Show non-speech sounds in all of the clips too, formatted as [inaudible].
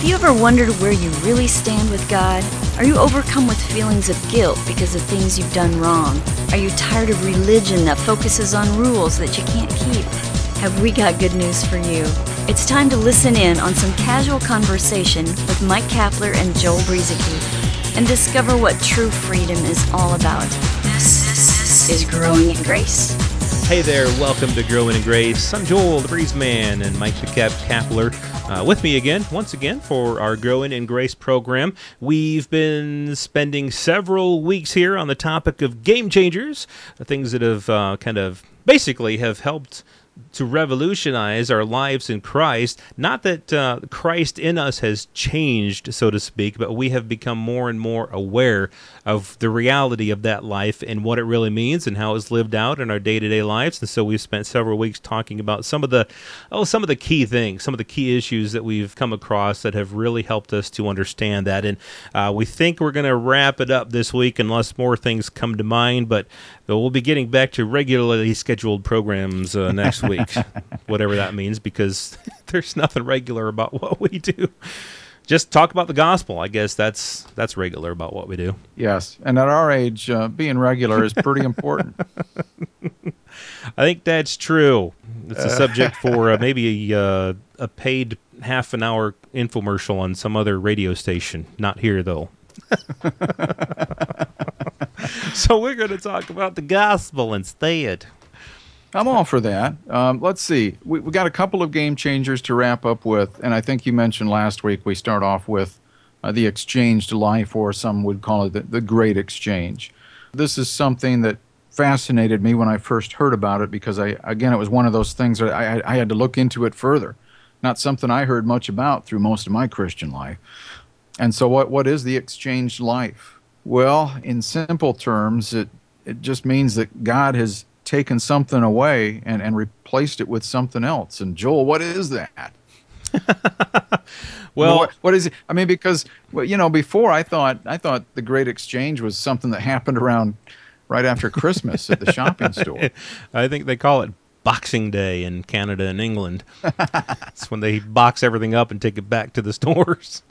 Have you ever wondered where you really stand with God? Are you overcome with feelings of guilt because of things you've done wrong? Are you tired of religion that focuses on rules that you can't keep? Have we got good news for you? It's time to listen in on some casual conversation with Mike Kapler and Joel Brueseke and discover what true freedom is all about. This is Growing in Grace. Hey there, welcome to Growing in Grace. I'm Joel, the Breeze Man, and Mike the Cap Kapler uh, with me again, once again, for our Growing in Grace program. We've been spending several weeks here on the topic of game changers, things that have uh, kind of basically have helped to revolutionize our lives in Christ. Not that uh, Christ in us has changed, so to speak, but we have become more and more aware of the reality of that life and what it really means and how it's lived out in our day-to-day lives. And so we've spent several weeks talking about some of the oh some of the key things, some of the key issues that we've come across that have really helped us to understand that. And uh, we think we're going to wrap it up this week unless more things come to mind. But we'll be getting back to regularly scheduled programs uh, next week, [laughs] whatever that means, because [laughs] there's nothing regular about what we do. Just talk about the gospel. I guess that's that's regular about what we do. Yes, and at our age, uh, being regular is pretty important. [laughs] I think that's true. It's a subject [laughs] for uh, maybe a, uh, a paid half an hour infomercial on some other radio station. Not here though. so we're going to talk about the gospel instead. I'm all for that. Um, let's see. We, we got a couple of game changers to wrap up with, and I think you mentioned last week we start off with uh, the exchanged life, or some would call it the, the great exchange. This is something that fascinated me when I first heard about it because I, again, it was one of those things that I, I had to look into it further. Not something I heard much about through most of my Christian life. And so, what, what is the exchanged life? Well, in simple terms, it, it just means that God has taken something away and, and replaced it with something else. And Joel, what is that? [laughs] well, what, what is it? I mean, because well, you know, before I thought I thought the Great Exchange was something that happened around right after Christmas at the [laughs] shopping store. I think they call it Boxing Day in Canada and England. it's when they box everything up and take it back to the stores. [laughs]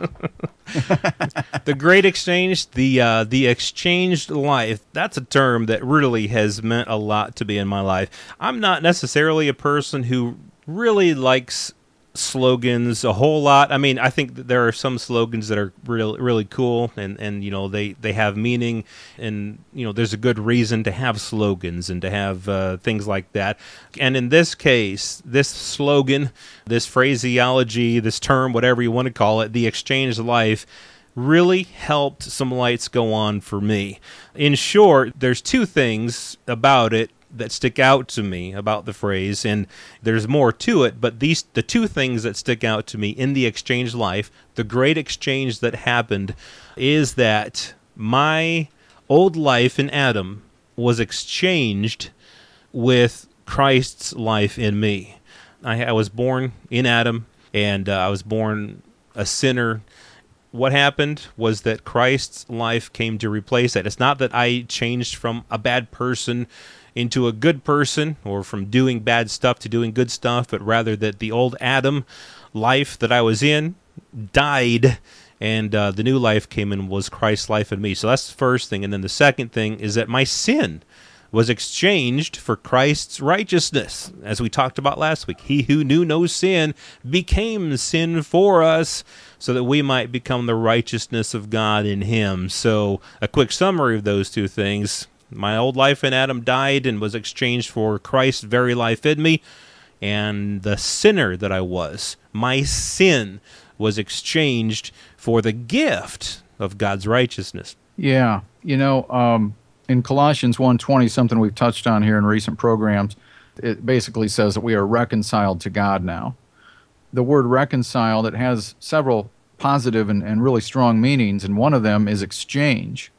the Great Exchange, the uh, the exchanged life. That's a term that really has meant a lot to me in my life. I'm not necessarily a person who really likes slogans a whole lot. I mean, I think there are some slogans that are really really cool and and you know they they have meaning and you know there's a good reason to have slogans and to have uh, things like that. And in this case, this slogan, this phraseology, this term, whatever you want to call it, the exchange life really helped some lights go on for me. In short, there's two things about it that stick out to me about the phrase and there's more to it but these the two things that stick out to me in the exchange life the great exchange that happened is that my old life in Adam was exchanged with Christ's life in me I, I was born in Adam and uh, I was born a sinner what happened was that Christ's life came to replace that. It's not that I changed from a bad person into a good person or from doing bad stuff to doing good stuff, but rather that the old Adam life that I was in died and uh, the new life came in was Christ's life in me. So that's the first thing. And then the second thing is that my sin was exchanged for Christ's righteousness. As we talked about last week, he who knew no sin became sin for us so that we might become the righteousness of God in him. So, a quick summary of those two things my old life in Adam died and was exchanged for Christ's very life in me. And the sinner that I was, my sin, was exchanged for the gift of God's righteousness. Yeah. You know, um, in Colossians 1.20, something we've touched on here in recent programs, it basically says that we are reconciled to God now. The word reconciled, it has several positive and, and really strong meanings, and one of them is exchange.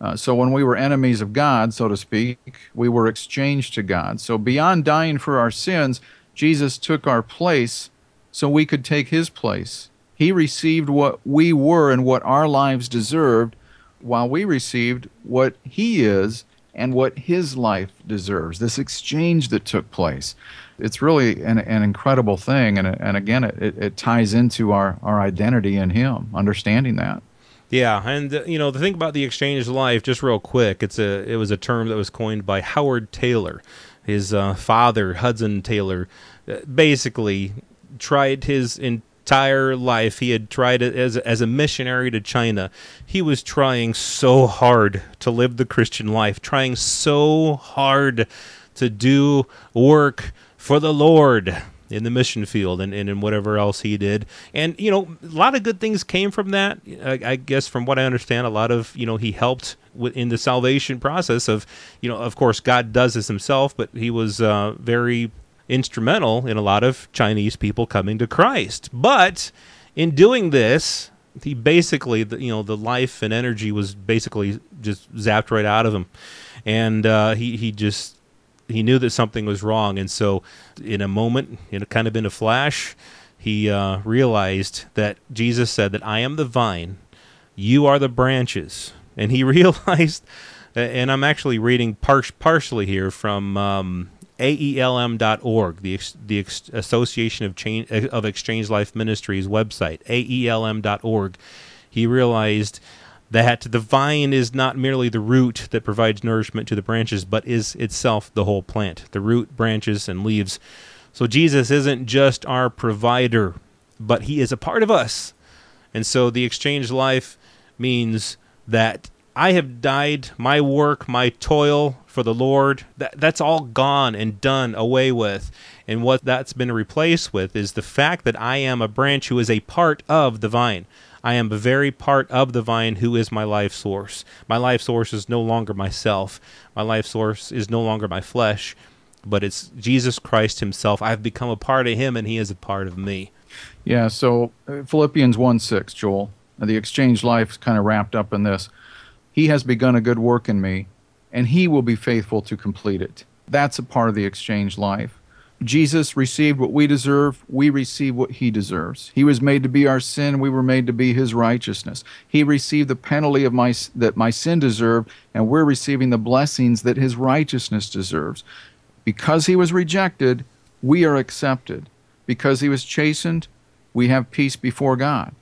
Uh, so when we were enemies of God, so to speak, we were exchanged to God. So beyond dying for our sins, Jesus took our place so we could take his place. He received what we were and what our lives deserved, while we received what he is and what his life deserves, this exchange that took place. It's really an, an incredible thing. And, and again, it, it ties into our, our identity in him, understanding that. Yeah, and uh, you know the thing about the exchange of life, just real quick, it's a it was a term that was coined by Howard Taylor, his uh, father Hudson Taylor, uh, basically tried his entire life. He had tried as as a missionary to China. He was trying so hard to live the Christian life, trying so hard to do work for the Lord in the mission field and, and in whatever else he did. And, you know, a lot of good things came from that. I, I guess from what I understand, a lot of, you know, he helped in the salvation process of, you know, of course, God does this himself, but he was uh, very instrumental in a lot of Chinese people coming to Christ. But in doing this, he basically, you know, the life and energy was basically just zapped right out of him. And uh, he, he just he knew that something was wrong, and so in a moment, in a kind of in a flash, he uh, realized that Jesus said that I am the vine, you are the branches, and he [laughs] realized. And I'm actually reading par- partially here from um, AELM.org, the the Association of Change, of Exchange Life Ministries website, AELM.org. He realized that the vine is not merely the root that provides nourishment to the branches, but is itself the whole plant, the root, branches, and leaves. So Jesus isn't just our provider, but he is a part of us. And so the exchange life means that I have died, my work, my toil for the Lord, that, that's all gone and done away with. And what that's been replaced with is the fact that I am a branch who is a part of the vine. I am a very part of the vine who is my life source. My life source is no longer myself. My life source is no longer my flesh, but it's Jesus Christ himself. I've become a part of him and he is a part of me. Yeah, so uh, Philippians 1 6, Joel, the exchange life is kind of wrapped up in this. He has begun a good work in me, and he will be faithful to complete it. That's a part of the exchange life. Jesus received what we deserve, we receive what he deserves. He was made to be our sin, we were made to be his righteousness. He received the penalty of my that my sin deserved, and we're receiving the blessings that his righteousness deserves. Because he was rejected, we are accepted. Because he was chastened, we have peace before God.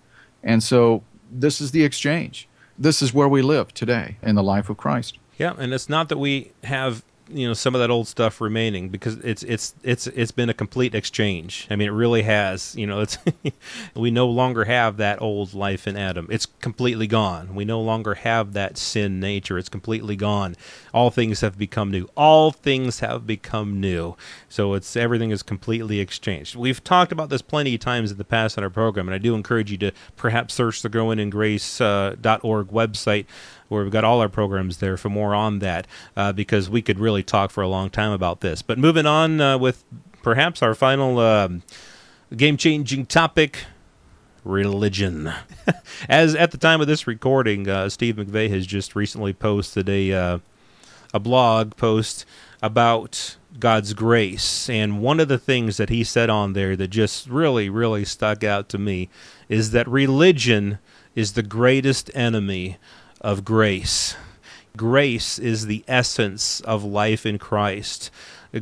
And so this is the exchange. This is where we live today in the life of Christ. Yeah, and it's not that we have you know some of that old stuff remaining because it's it's it's it's been a complete exchange. I mean, it really has. You know, it's [laughs] we no longer have that old life in Adam. It's completely gone. We no longer have that sin nature. It's completely gone. All things have become new. All things have become new. So it's everything is completely exchanged. We've talked about this plenty of times in the past on our program, and I do encourage you to perhaps search the Growing in Grace uh, website where we've got all our programs there for more on that uh, because we could really talk for a long time about this. But moving on uh, with perhaps our final um, game changing topic religion. [laughs] As at the time of this recording, uh, Steve McVey has just recently posted a uh, a blog post about God's grace, and one of the things that he said on there that just really, really stuck out to me is that religion is the greatest enemy of grace. Grace is the essence of life in Christ.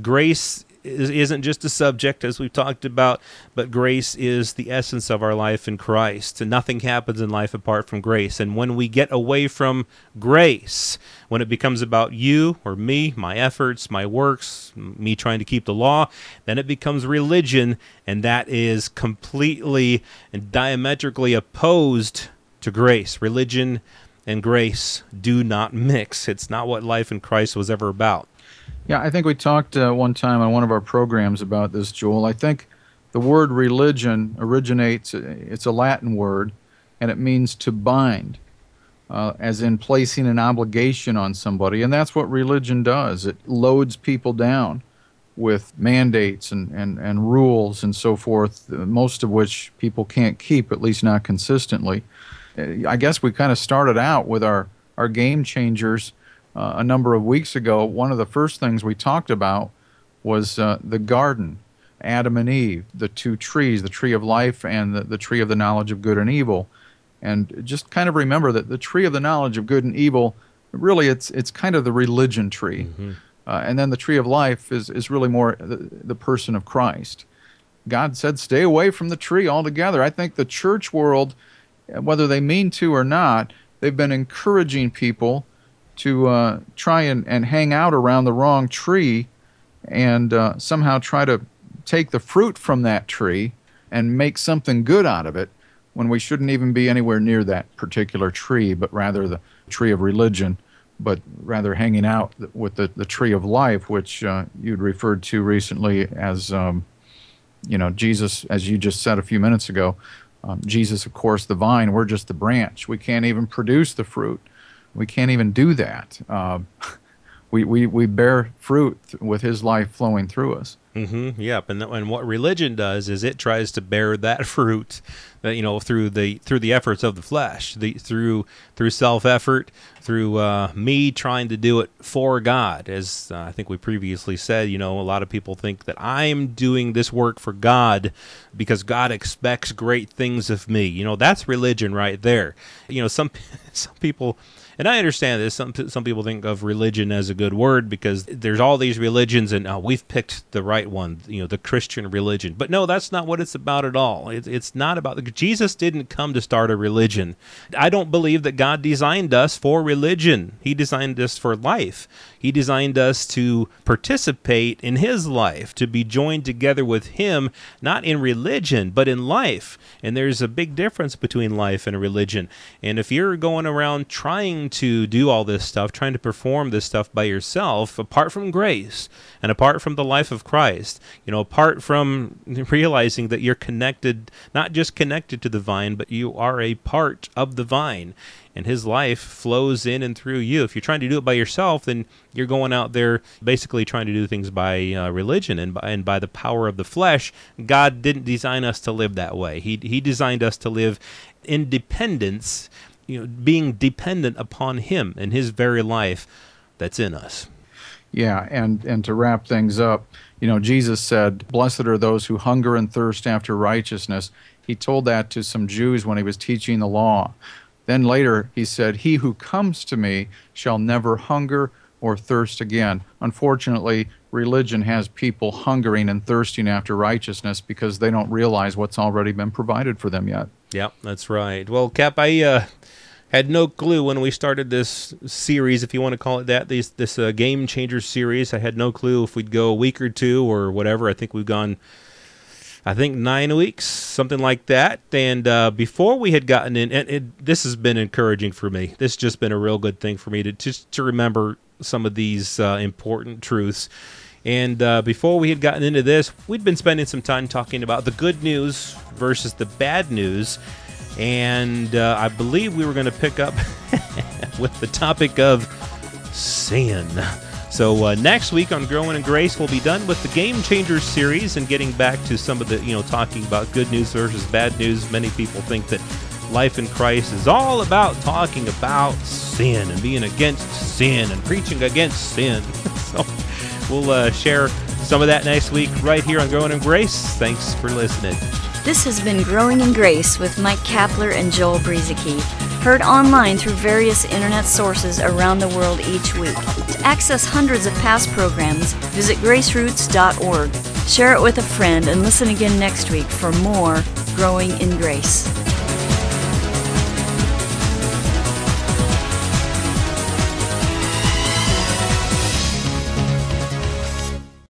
Grace isn't just a subject, as we've talked about, but grace is the essence of our life in Christ. And nothing happens in life apart from grace. And when we get away from grace, when it becomes about you or me, my efforts, my works, me trying to keep the law, then it becomes religion. And that is completely and diametrically opposed to grace. Religion and grace do not mix. It's not what life in Christ was ever about. Yeah, I think we talked uh, one time on one of our programs about this, Joel. I think the word religion originates, it's a Latin word, and it means to bind, uh, as in placing an obligation on somebody. And that's what religion does it loads people down with mandates and, and, and rules and so forth, most of which people can't keep, at least not consistently. Uh, I guess we kind of started out with our, our game changers uh, a number of weeks ago. One of the first things we talked about was uh, the garden, Adam and Eve, the two trees, the tree of life and the, the tree of the knowledge of good and evil. And just kind of remember that the tree of the knowledge of good and evil really it's it's kind of the religion tree. Mm-hmm. Uh, and then the tree of life is, is really more the, the person of Christ. God said, stay away from the tree altogether. I think the church world, whether they mean to or not, they've been encouraging people to uh, try and, and hang out around the wrong tree and uh, somehow try to take the fruit from that tree and make something good out of it when we shouldn't even be anywhere near that particular tree, but rather the tree of religion but rather hanging out with the, the tree of life, which uh, you'd referred to recently as, um, you know, Jesus, as you just said a few minutes ago. Um, Jesus, of course, the vine, we're just the branch. We can't even produce the fruit. We can't even do that. Uh, [laughs] we, we, we bear fruit with his life flowing through us. Mm-hmm. Yep. And, and what religion does is it tries to bear that [laughs] fruit, uh, you know, through the through the efforts of the flesh, the through through self effort, through uh, me trying to do it for God. As uh, I think we previously said, you know, a lot of people think that I'm doing this work for God because God expects great things of me. You know, that's religion right there. You know, some [laughs] some people and I understand this. Some some people think of religion as a good word because there's all these religions, and oh, we've picked the right one, you know, the Christian religion. But no, that's not what it's about at all. It, it's not about Jesus didn't come to start a religion. I don't believe that God designed us for religion. He designed us for life. He designed us to participate in His life, to be joined together with Him, not in religion, but in life. And there's a big difference between life and a religion. And if you're going around trying to do all this stuff, trying to perform this stuff by yourself, apart from grace and apart from the life of Christ, you know, apart from [laughs] realizing that you're connected, not just connected to the vine, but you are a part of the vine and his life flows in and through you. If you're trying to do it by yourself, then you're going out there basically trying to do things by uh, religion and by, and by the power of the flesh. God didn't design us to live that way. He he designed us to live independence, you know, being dependent upon him and his very life that's in us. Yeah, and and to wrap things up, you know, Jesus said, "Blessed are those who hunger and thirst after righteousness." He told that to some Jews when he was teaching the law. Then later he said, He who comes to me shall never hunger or thirst again. Unfortunately, religion has people hungering and thirsting after righteousness because they don't realize what's already been provided for them yet. Yep, that's right. Well, Cap, I uh, had no clue when we started this series, if you want to call it that, this, this uh, Game Changer series. I had no clue if we'd go a week or two or whatever. I think we've gone I think nine weeks, something like that. And uh, before we had gotten in, and it, this has been encouraging for me. This has just been a real good thing for me to just to remember some of these uh, important truths. And uh, before we had gotten into this, we'd been spending some time talking about the good news versus the bad news. And uh, I believe we were going to pick up [laughs] with the topic of sin. So uh, next week on Growing in Grace, we'll be done with the Game Changers series and getting back to some of the, you know, talking about good news versus bad news. Many people think that life in Christ is all about talking about sin and being against sin and preaching against sin. [laughs] so we'll uh, share some of that next week right here on Growing in Grace. Thanks for listening. This has been Growing in Grace with Mike Kapler and Joel Brueseke, heard online through various internet sources around the world each week. To access hundreds of past programs, visit graceroots.org. Share it with a friend and listen again next week for more Growing in Grace.